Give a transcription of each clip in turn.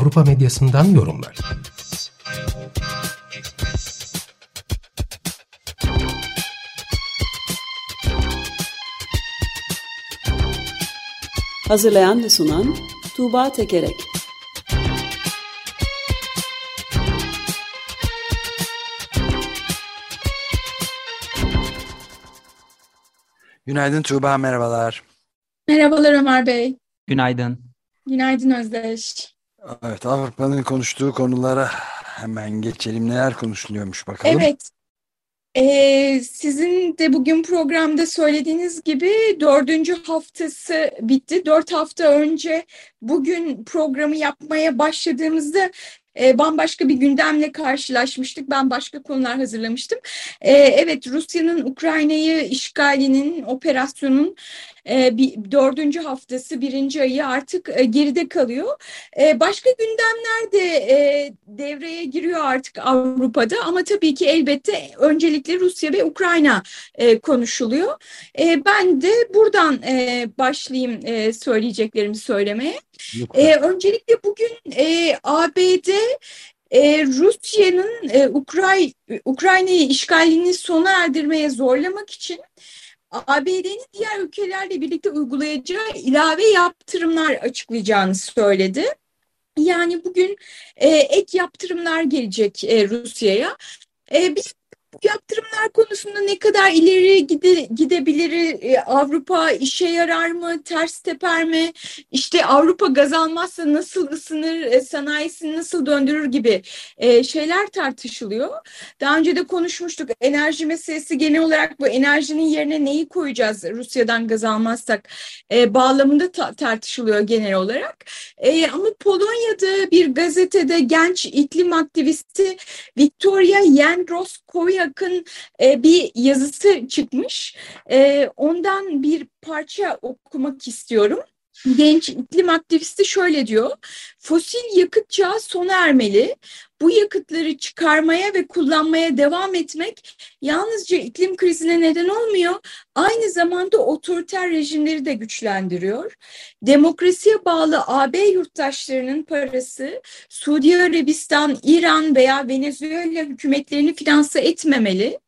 Avrupa medyasından yorumlar. Hazırlayan ve sunan Tuğba Tekerek Günaydın Tuğba, merhabalar. Merhabalar Ömer Bey. Günaydın. Günaydın Özdeş. Evet, Avrupa'nın konuştuğu konulara hemen geçelim. Neler konuşuluyormuş bakalım. Evet. Ee, sizin de bugün programda söylediğiniz gibi dördüncü haftası bitti. Dört hafta önce bugün programı yapmaya başladığımızda e, bambaşka bir gündemle karşılaşmıştık. Ben başka konular hazırlamıştım. E, evet Rusya'nın Ukrayna'yı işgalinin, operasyonun e, bir, dördüncü haftası, birinci ayı artık e, geride kalıyor. E, başka gündemler de e, devreye giriyor artık Avrupa'da ama tabii ki elbette öncelikle Rusya ve Ukrayna e, konuşuluyor. E, ben de buradan e, başlayayım e, söyleyeceklerimi söylemeye. E, öncelikle bugün e, ABD e, Rusya'nın e, Ukray Ukrayna'yı işgalini sona erdirmeye zorlamak için ABD'nin diğer ülkelerle birlikte uygulayacağı ilave yaptırımlar açıklayacağını söyledi. Yani bugün e, ek yaptırımlar gelecek e, Rusya'ya. E, biz yaptırımlar konusunda ne kadar ileri gide, gidebilir, e, Avrupa işe yarar mı, ters teper mi, işte Avrupa gaz almazsa nasıl ısınır, e, sanayisini nasıl döndürür gibi e, şeyler tartışılıyor. Daha önce de konuşmuştuk, enerji meselesi genel olarak bu enerjinin yerine neyi koyacağız Rusya'dan gaz almazsak bağlamında ta tartışılıyor genel olarak. Ama Polonya'da bir gazetede genç iklim aktivisti Victoria Jendroskoya yakın e, bir yazısı çıkmış. E, ondan bir parça okumak istiyorum. Genç iklim aktivisti şöyle diyor. Fosil yakıt çağı sona ermeli. Bu yakıtları çıkarmaya ve kullanmaya devam etmek yalnızca iklim krizine neden olmuyor, aynı zamanda otoriter rejimleri de güçlendiriyor. Demokrasiye bağlı AB yurttaşlarının parası Suudi Arabistan, İran veya Venezuela hükümetlerini finanse etmemeli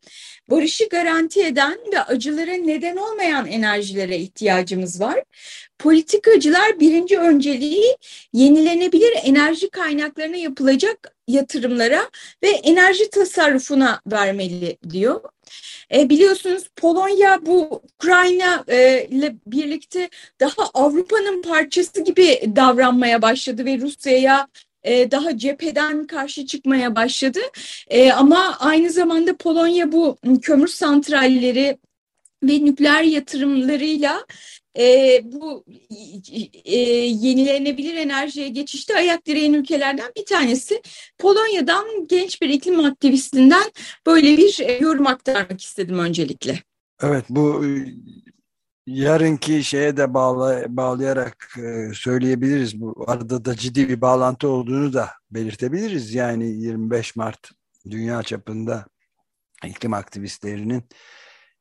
barışı garanti eden ve acılara neden olmayan enerjilere ihtiyacımız var. Politikacılar birinci önceliği yenilenebilir enerji kaynaklarına yapılacak yatırımlara ve enerji tasarrufuna vermeli diyor. E, biliyorsunuz Polonya bu Ukrayna e, ile birlikte daha Avrupa'nın parçası gibi davranmaya başladı ve Rusya'ya e, daha cepheden karşı çıkmaya başladı. E, ama aynı zamanda Polonya bu kömür santralleri ve nükleer yatırımlarıyla e, bu e, yenilenebilir enerjiye geçişte ayak direyen ülkelerden bir tanesi. Polonya'dan genç bir iklim aktivistinden böyle bir yorum aktarmak istedim öncelikle. Evet bu yarınki şeye de bağla, bağlayarak e, söyleyebiliriz. Bu arada da ciddi bir bağlantı olduğunu da belirtebiliriz. Yani 25 Mart dünya çapında iklim aktivistlerinin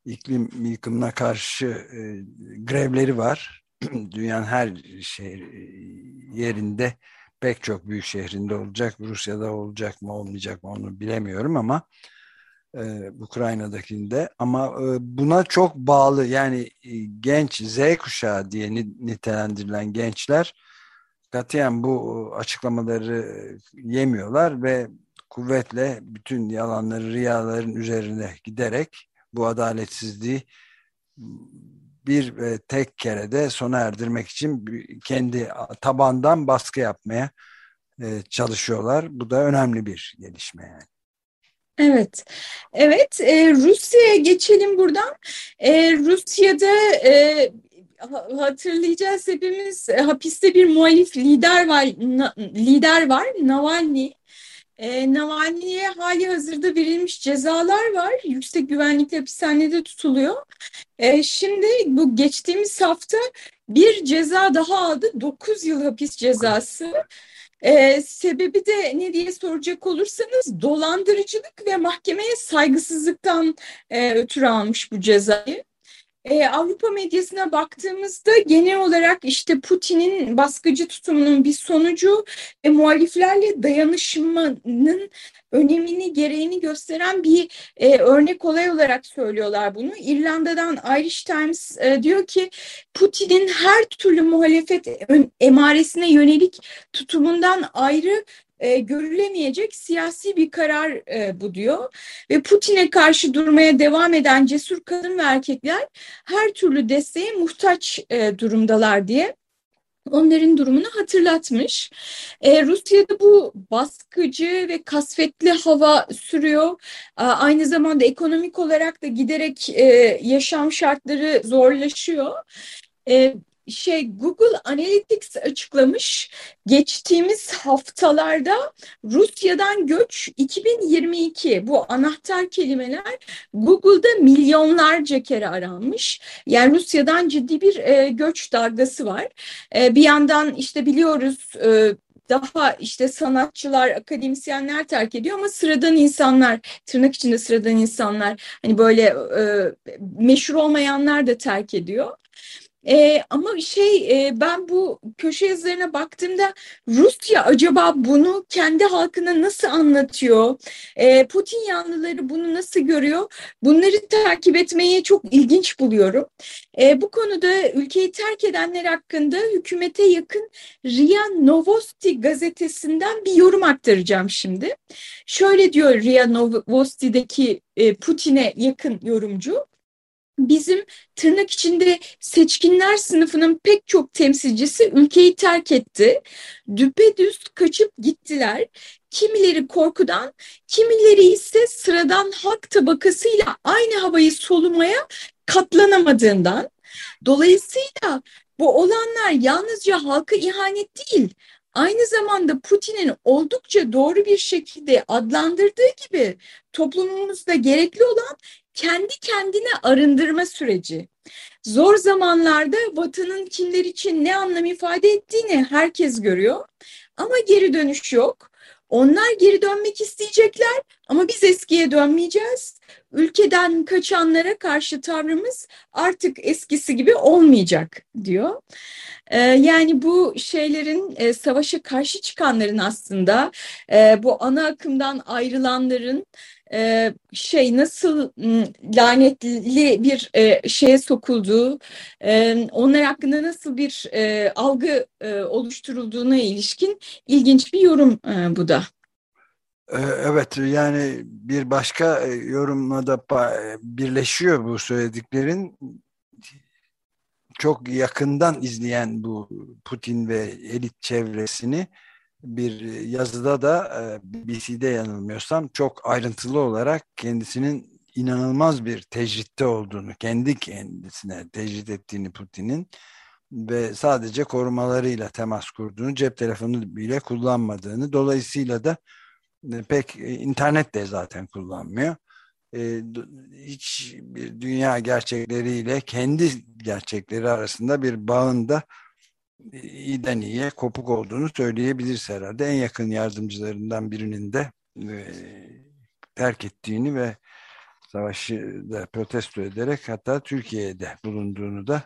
iklim yıkımına karşı e, grevleri var. Dünyanın her şehir yerinde pek çok büyük şehrinde olacak. Rusya'da olacak mı olmayacak mı onu bilemiyorum ama e, Ukrayna'dakinde ama e, buna çok bağlı yani e, genç Z kuşağı diye nitelendirilen gençler katiyen bu açıklamaları yemiyorlar ve kuvvetle bütün yalanları riyaların üzerine giderek bu adaletsizliği bir ve tek kerede sona erdirmek için kendi tabandan baskı yapmaya çalışıyorlar. Bu da önemli bir gelişme yani. Evet, evet. E, Rusya'ya geçelim buradan. E, Rusya'da e, hatırlayacağız hepimiz hapiste bir muhalif lider var lider var Navalny e, Navalny'ye hali hazırda verilmiş cezalar var. Yüksek güvenlikli hapishanede tutuluyor. E, şimdi bu geçtiğimiz hafta bir ceza daha aldı. 9 yıl hapis cezası. Ee, sebebi de ne diye soracak olursanız dolandırıcılık ve mahkemeye saygısızlıktan e, ötürü almış bu cezayı. Ee, Avrupa medyasına baktığımızda genel olarak işte Putin'in baskıcı tutumunun bir sonucu ve muhaliflerle dayanışmanın önemini, gereğini gösteren bir e, örnek olay olarak söylüyorlar bunu. İrlanda'dan Irish Times e, diyor ki Putin'in her türlü muhalefet emaresine yönelik tutumundan ayrı e, görülemeyecek siyasi bir karar e, bu diyor. Ve Putin'e karşı durmaya devam eden cesur kadın ve erkekler her türlü desteğe muhtaç e, durumdalar diye onların durumunu hatırlatmış. Ee, Rusya'da bu baskıcı ve kasvetli hava sürüyor. Ee, aynı zamanda ekonomik olarak da giderek e, yaşam şartları zorlaşıyor. Ee, şey Google Analytics açıklamış geçtiğimiz haftalarda Rusya'dan göç 2022 bu anahtar kelimeler Google'da milyonlarca kere aranmış. Yani Rusya'dan ciddi bir e, göç dalgası var. E, bir yandan işte biliyoruz e, daha işte sanatçılar, akademisyenler terk ediyor ama sıradan insanlar, tırnak içinde sıradan insanlar, hani böyle e, meşhur olmayanlar da terk ediyor. E, ama şey e, ben bu köşe yazılarına baktığımda Rusya acaba bunu kendi halkına nasıl anlatıyor? E, Putin yanlıları bunu nasıl görüyor? Bunları takip etmeyi çok ilginç buluyorum. E, bu konuda ülkeyi terk edenler hakkında hükümete yakın RIA Novosti gazetesinden bir yorum aktaracağım şimdi. Şöyle diyor RIA Novosti'deki e, Putin'e yakın yorumcu bizim tırnak içinde seçkinler sınıfının pek çok temsilcisi ülkeyi terk etti. Düpedüz kaçıp gittiler. Kimileri korkudan, kimileri ise sıradan halk tabakasıyla aynı havayı solumaya katlanamadığından. Dolayısıyla bu olanlar yalnızca halka ihanet değil, aynı zamanda Putin'in oldukça doğru bir şekilde adlandırdığı gibi toplumumuzda gerekli olan kendi kendine arındırma süreci. Zor zamanlarda vatanın kimler için ne anlam ifade ettiğini herkes görüyor. Ama geri dönüş yok. Onlar geri dönmek isteyecekler ama biz eskiye dönmeyeceğiz. Ülkeden kaçanlara karşı tavrımız artık eskisi gibi olmayacak diyor. Ee, yani bu şeylerin e, savaşa karşı çıkanların aslında e, bu ana akımdan ayrılanların e, şey nasıl lanetli bir e, şeye sokulduğu, onlar hakkında nasıl bir algı oluşturulduğuna ilişkin ilginç bir yorum bu da. E, evet yani bir başka e, yorumla da birleşiyor bu söylediklerin. Çok yakından izleyen bu Putin ve elit çevresini bir yazıda da e, BBC'de yanılmıyorsam çok ayrıntılı olarak kendisinin inanılmaz bir tecritte olduğunu, kendi kendisine tecrit ettiğini Putin'in ve sadece korumalarıyla temas kurduğunu, cep telefonu bile kullanmadığını, dolayısıyla da e, pek e, internet de zaten kullanmıyor. Hiç bir dünya gerçekleriyle kendi gerçekleri arasında bir bağında iyiden iyiye kopuk olduğunu söyleyebiliriz herhalde. En yakın yardımcılarından birinin de e, terk ettiğini ve savaşı da protesto ederek hatta Türkiye'de bulunduğunu da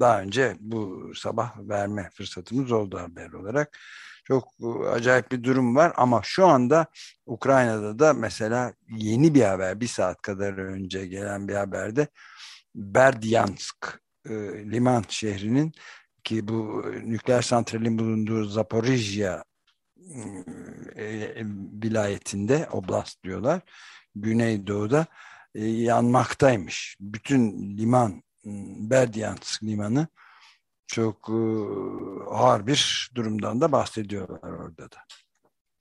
daha önce bu sabah verme fırsatımız oldu haber olarak. Çok acayip bir durum var ama şu anda Ukrayna'da da mesela yeni bir haber bir saat kadar önce gelen bir haberde Berdyansk e, liman şehrinin ki bu nükleer santralin bulunduğu Zaporijya e, e, vilayetinde oblast diyorlar. Güneydoğu'da e, yanmaktaymış. Bütün liman Berdyansk limanı çok ağır bir durumdan da bahsediyorlar orada da.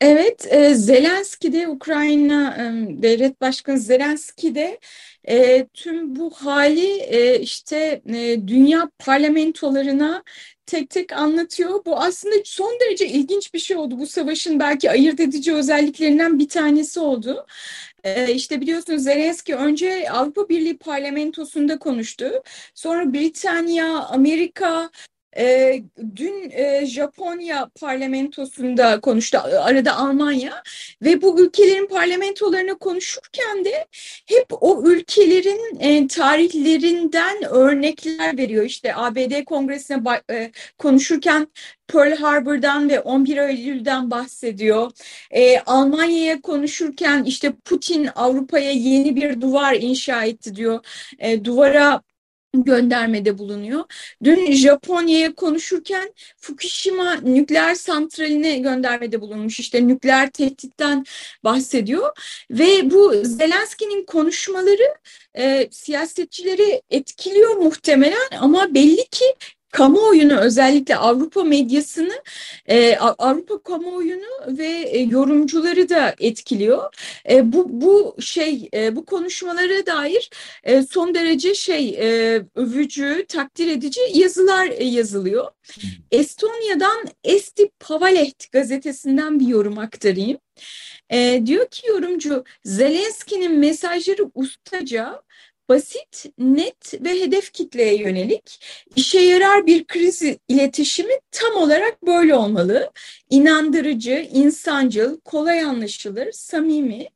Evet, e, Zelenski de Ukrayna e, Devlet Başkanı Zelenski de e, tüm bu hali e, işte e, dünya parlamentolarına tek tek anlatıyor. Bu aslında son derece ilginç bir şey oldu. Bu savaşın belki ayırt edici özelliklerinden bir tanesi oldu. Ee, işte biliyorsunuz Zelenski önce Avrupa Birliği parlamentosunda konuştu. Sonra Britanya, Amerika, e, dün e, Japonya parlamentosunda konuştu, arada Almanya ve bu ülkelerin parlamentolarına konuşurken de hep o ülkelerin e, tarihlerinden örnekler veriyor. İşte ABD Kongresi'ne e, konuşurken Pearl Harbor'dan ve 11 Eylül'den bahsediyor. E, Almanya'ya konuşurken işte Putin Avrupa'ya yeni bir duvar inşa etti diyor. E, duvara göndermede bulunuyor. Dün Japonya'ya konuşurken Fukushima nükleer santraline göndermede bulunmuş. İşte nükleer tehditten bahsediyor. Ve bu Zelenski'nin konuşmaları e, siyasetçileri etkiliyor muhtemelen ama belli ki kamuoyunu özellikle Avrupa medyasını, e, Avrupa kamuoyunu ve e, yorumcuları da etkiliyor. E, bu bu şey e, bu konuşmalara dair e, son derece şey e, övücü, takdir edici yazılar e, yazılıyor. Estonya'dan Esti Pavaleht gazetesinden bir yorum aktarayım. E, diyor ki yorumcu Zelenski'nin mesajları ustaca basit, net ve hedef kitleye yönelik işe yarar bir kriz iletişimi tam olarak böyle olmalı. İnandırıcı, insancıl, kolay anlaşılır, samimi.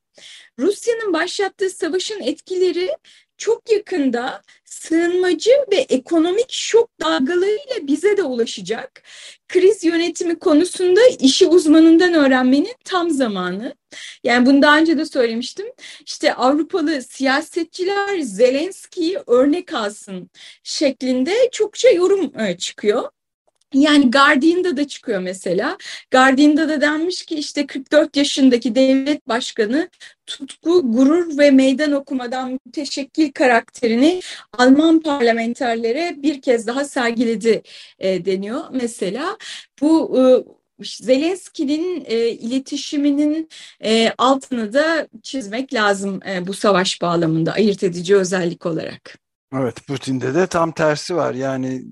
Rusya'nın başlattığı savaşın etkileri çok yakında sığınmacı ve ekonomik şok dalgalarıyla bize de ulaşacak. Kriz yönetimi konusunda işi uzmanından öğrenmenin tam zamanı. Yani bunu daha önce de söylemiştim. İşte Avrupalı siyasetçiler Zelenski'yi örnek alsın şeklinde çokça yorum e, çıkıyor. Yani Guardian'da da çıkıyor mesela. Guardian'da da denmiş ki işte 44 yaşındaki devlet başkanı tutku, gurur ve meydan okumadan müteşekkil karakterini Alman parlamenterlere bir kez daha sergiledi e, deniyor. Mesela bu e, Zelenski'nin e, iletişiminin e, altını da çizmek lazım e, bu savaş bağlamında ayırt edici özellik olarak. Evet Putin'de de tam tersi var yani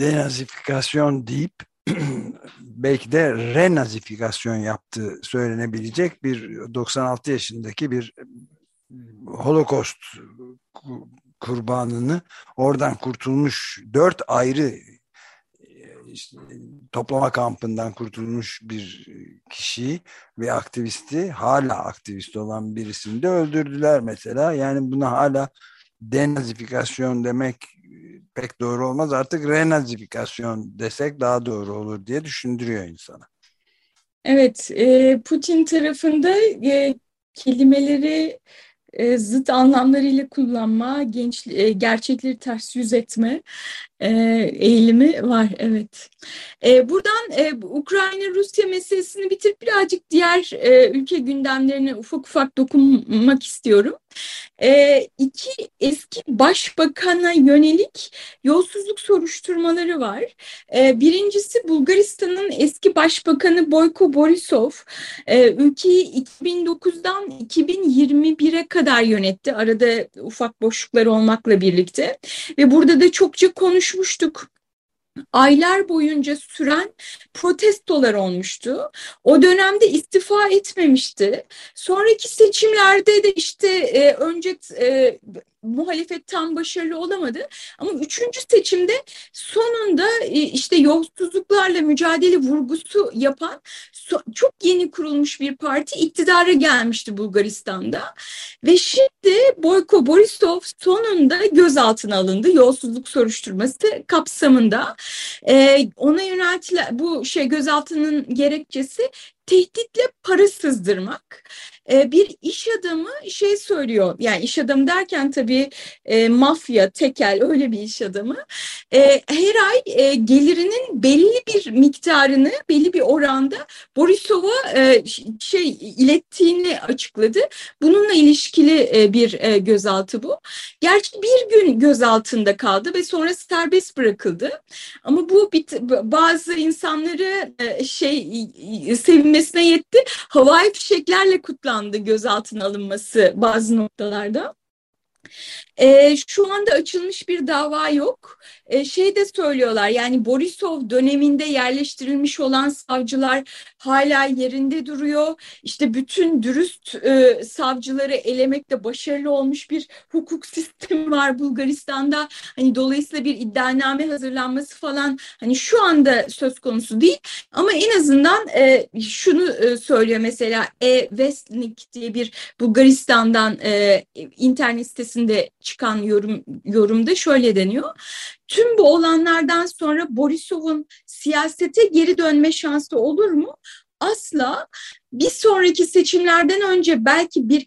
denazifikasyon deyip belki de renazifikasyon yaptığı söylenebilecek bir 96 yaşındaki bir Holocaust kurbanını oradan kurtulmuş dört ayrı işte, toplama kampından kurtulmuş bir kişi ve aktivisti hala aktivist olan birisini de öldürdüler mesela. Yani buna hala denazifikasyon demek pek doğru olmaz. Artık renazifikasyon desek daha doğru olur diye düşündürüyor insana. Evet, e, Putin tarafında e, kelimeleri e, zıt anlamlarıyla kullanma, genç, e, gerçekleri ters yüz etme e, eğilimi var. Evet. Buradan Ukrayna-Rusya meselesini bitirip birazcık diğer ülke gündemlerine ufak ufak dokunmak istiyorum. E, iki eski başbakana yönelik yolsuzluk soruşturmaları var. Birincisi Bulgaristan'ın eski başbakanı Boyko Borisov e, ülkeyi 2009'dan 2021'e kadar yönetti. Arada ufak boşluklar olmakla birlikte ve burada da çokça konuşmuştuk aylar boyunca süren protestolar olmuştu. O dönemde istifa etmemişti. Sonraki seçimlerde de işte e, önce e, muhalefet tam başarılı olamadı. Ama üçüncü seçimde sonunda e, işte yolsuzluklarla mücadele vurgusu yapan çok yeni kurulmuş bir parti iktidara gelmişti Bulgaristan'da. Ve şimdi Boyko Borisov sonunda gözaltına alındı yolsuzluk soruşturması kapsamında. Ee, ona yöneltilen bu şey gözaltının gerekçesi tehditle para sızdırmak. E, bir iş adamı şey söylüyor yani iş adamı derken tabii e, mafya, tekel öyle bir iş adamı e, her ay e, gelirinin belli bir miktarını belli bir oranda Borisov'a e, şey ilettiğini açıkladı. Bununla ilişkili e, bir e, gözaltı bu. Gerçi bir gün gözaltında kaldı ve sonra serbest bırakıldı. Ama bu bazı insanları e, şey sevin sevinmesine yetti. Havai fişeklerle kutlandı gözaltına alınması bazı noktalarda. E, şu anda açılmış bir dava yok. E, şey de söylüyorlar yani Borisov döneminde yerleştirilmiş olan savcılar hala yerinde duruyor. İşte bütün dürüst e, savcıları elemekte başarılı olmuş bir hukuk sistemi var Bulgaristan'da. Hani dolayısıyla bir iddianame hazırlanması falan hani şu anda söz konusu değil. Ama en azından e, şunu e, söylüyor mesela E-Westnik diye bir Bulgaristan'dan e, internet sitesinde çıkan yorum, yorumda şöyle deniyor. Tüm bu olanlardan sonra Borisov'un siyasete geri dönme şansı olur mu? Asla bir sonraki seçimlerden önce belki bir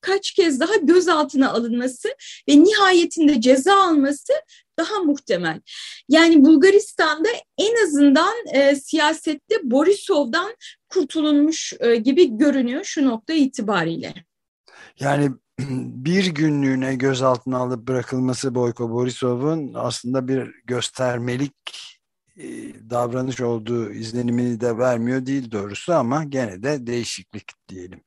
kaç kez daha gözaltına alınması ve nihayetinde ceza alması daha muhtemel. Yani Bulgaristan'da en azından e, siyasette Borisov'dan kurtulunmuş e, gibi görünüyor şu nokta itibariyle. Yani bir günlüğüne gözaltına alıp bırakılması Boyko Borisov'un aslında bir göstermelik e, davranış olduğu izlenimini de vermiyor değil doğrusu ama gene de değişiklik diyelim.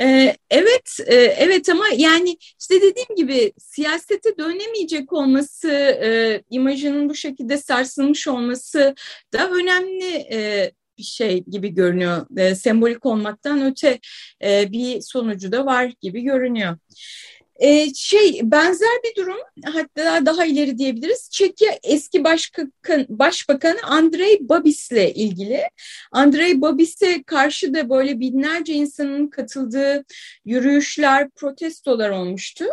Ee, evet, e, evet ama yani işte dediğim gibi siyasete dönemeyecek olması, e, imajının bu şekilde sarsılmış olması da önemli e, bir şey gibi görünüyor. E, sembolik olmaktan öte e, bir sonucu da var gibi görünüyor. Ee, şey benzer bir durum hatta daha ileri diyebiliriz. Çekya eski başbakan, başbakanı Andrei Babis'le ilgili. Andrei Babis'e karşı da böyle binlerce insanın katıldığı yürüyüşler, protestolar olmuştu.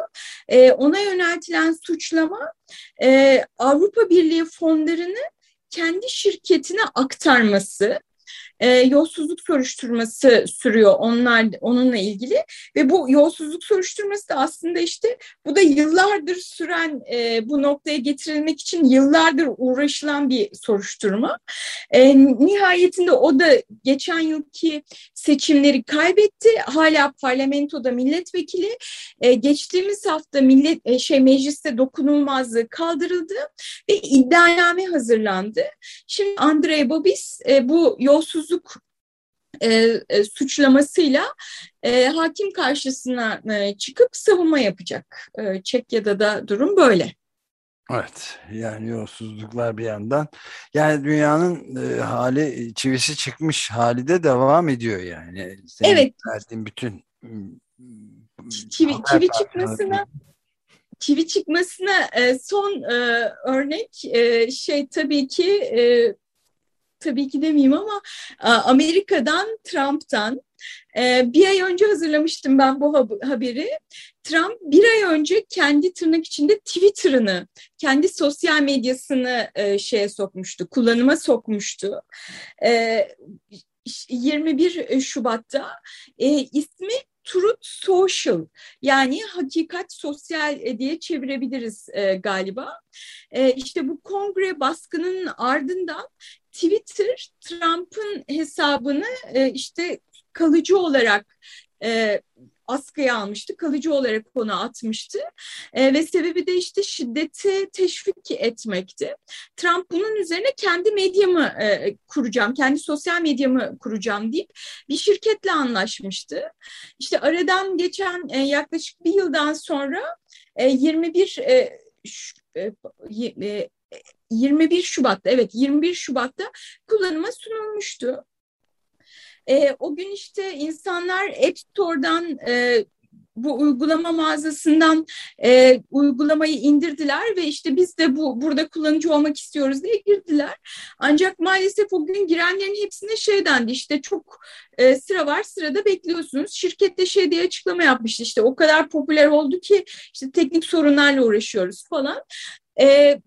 Ee, ona yöneltilen suçlama e, Avrupa Birliği fonlarını kendi şirketine aktarması e, yolsuzluk soruşturması sürüyor onlar onunla ilgili ve bu yolsuzluk soruşturması da aslında işte bu da yıllardır süren e, bu noktaya getirilmek için yıllardır uğraşılan bir soruşturma. E, nihayetinde o da geçen yılki seçimleri kaybetti. Hala parlamentoda milletvekili. E, geçtiğimiz hafta millet e, şey mecliste dokunulmazlığı kaldırıldı ve iddianame hazırlandı. Şimdi Andrei Babis e, bu yolsuzluk yolsuzluk e, e, suçlamasıyla e, hakim karşısına e, çıkıp savunma yapacak. E, Çekya'da da durum böyle. Evet yani yolsuzluklar bir yandan yani dünyanın e, hali çivisi çıkmış hali de devam ediyor yani. Senin evet. Verdiğin bütün çivi, çivi çıkmasına çivi çıkmasına e, son e, örnek e, şey tabii ki e, tabii ki demeyeyim ama Amerika'dan, Trump'tan bir ay önce hazırlamıştım ben bu haberi. Trump bir ay önce kendi tırnak içinde Twitter'ını, kendi sosyal medyasını şeye sokmuştu, kullanıma sokmuştu. 21 Şubat'ta ismi Truth Social yani hakikat sosyal diye çevirebiliriz e, galiba. E, işte bu kongre baskının ardından Twitter Trump'ın hesabını e, işte kalıcı olarak e, askıya almıştı. Kalıcı olarak onu atmıştı. E, ve sebebi de işte şiddeti teşvik etmekti. Trump bunun üzerine kendi medyamı e, kuracağım, kendi sosyal medyamı kuracağım deyip bir şirketle anlaşmıştı. İşte aradan geçen e, yaklaşık bir yıldan sonra e, 21 e, e, 21 Şubat'ta evet 21 Şubat'ta kullanıma sunulmuştu. E, o gün işte insanlar App Store'dan e, bu uygulama mağazasından e, uygulamayı indirdiler ve işte biz de bu burada kullanıcı olmak istiyoruz diye girdiler. Ancak maalesef o gün girenlerin hepsine şey dendi işte çok e, sıra var sırada bekliyorsunuz. Şirkette şey diye açıklama yapmıştı işte o kadar popüler oldu ki işte teknik sorunlarla uğraşıyoruz falan. E,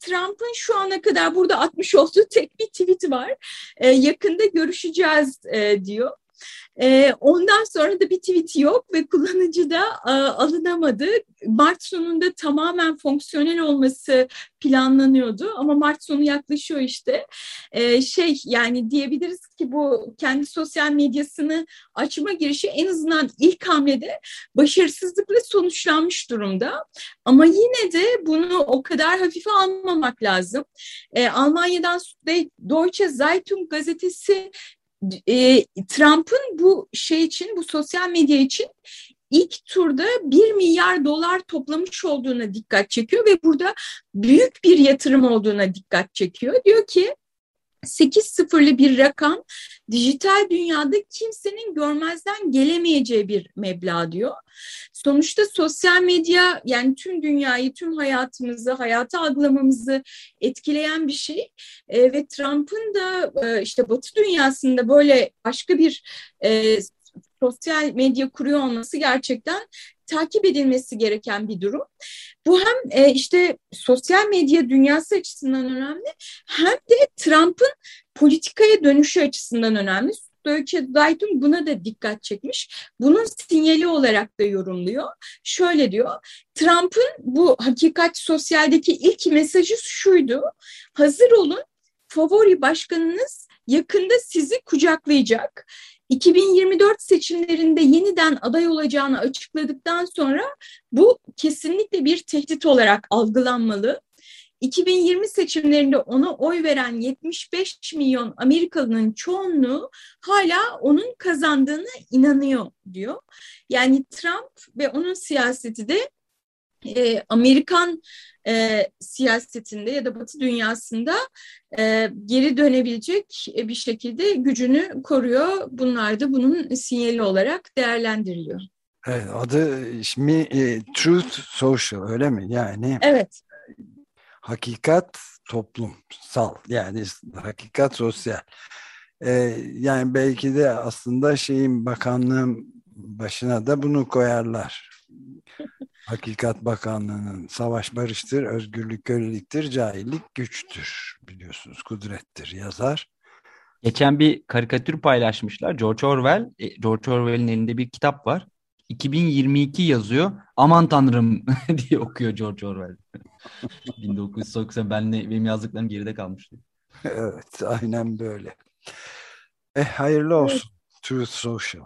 Trump'ın şu ana kadar burada atmış olduğu tek bir tweet var. E, yakında görüşeceğiz e, diyor. E, ondan sonra da bir tweet yok ve kullanıcı da e, alınamadı. Mart sonunda tamamen fonksiyonel olması planlanıyordu ama Mart sonu yaklaşıyor işte. E, şey yani diyebiliriz ki bu kendi sosyal medyasını açma girişi en azından ilk hamlede başarısızlıkla sonuçlanmış durumda. Ama yine de bunu o kadar hafife almamak lazım. E, Almanya'dan Deutsche Zeitung gazetesi e, Trump'ın bu şey için, bu sosyal medya için ilk turda 1 milyar dolar toplamış olduğuna dikkat çekiyor ve burada büyük bir yatırım olduğuna dikkat çekiyor. Diyor ki 8 sıfırlı bir rakam dijital dünyada kimsenin görmezden gelemeyeceği bir meblağ diyor. Sonuçta sosyal medya yani tüm dünyayı, tüm hayatımızı, hayatı algılamamızı etkileyen bir şey. E, ve Trump'ın da e, işte Batı dünyasında böyle başka bir e, sosyal medya kuruyor olması gerçekten takip edilmesi gereken bir durum. Bu hem e, işte sosyal medya dünyası açısından önemli hem de Trump'ın politikaya dönüşü açısından önemli. Deutsche Zeitung buna da dikkat çekmiş. Bunun sinyali olarak da yorumluyor. Şöyle diyor, Trump'ın bu hakikat sosyaldeki ilk mesajı şuydu. Hazır olun, favori başkanınız yakında sizi kucaklayacak. 2024 seçimlerinde yeniden aday olacağını açıkladıktan sonra bu kesinlikle bir tehdit olarak algılanmalı. 2020 seçimlerinde ona oy veren 75 milyon Amerikalının çoğunluğu hala onun kazandığını inanıyor diyor. Yani Trump ve onun siyaseti de e, Amerikan e, siyasetinde ya da Batı dünyasında e, geri dönebilecek bir şekilde gücünü koruyor. Bunlar da bunun sinyali olarak değerlendiriliyor. Evet, adı ismi e, Truth Social öyle mi? Yani evet. hakikat toplumsal yani hakikat sosyal. E, yani belki de aslında şeyin bakanlığın başına da bunu koyarlar. Hakikat Bakanlığı'nın savaş barıştır, özgürlük köleliktir, cahillik güçtür biliyorsunuz, kudrettir yazar. Geçen bir karikatür paylaşmışlar. George Orwell, e, George Orwell'in elinde bir kitap var. 2022 yazıyor. Aman tanrım diye okuyor George Orwell. 1990 benle, benim yazdıklarım geride kalmıştı. Evet, aynen böyle. Eh, hayırlı olsun. Evet. Truth Social.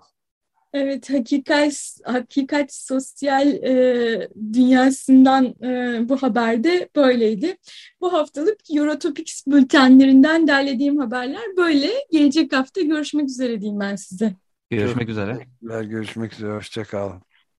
Evet, hakikat, hakikat sosyal e, dünyasından e, bu haberde böyleydi. Bu haftalık Eurotopics bültenlerinden derlediğim haberler böyle. Gelecek hafta görüşmek üzere diyeyim ben size. Görüşmek üzere. Görüşmek üzere, hoşçakalın.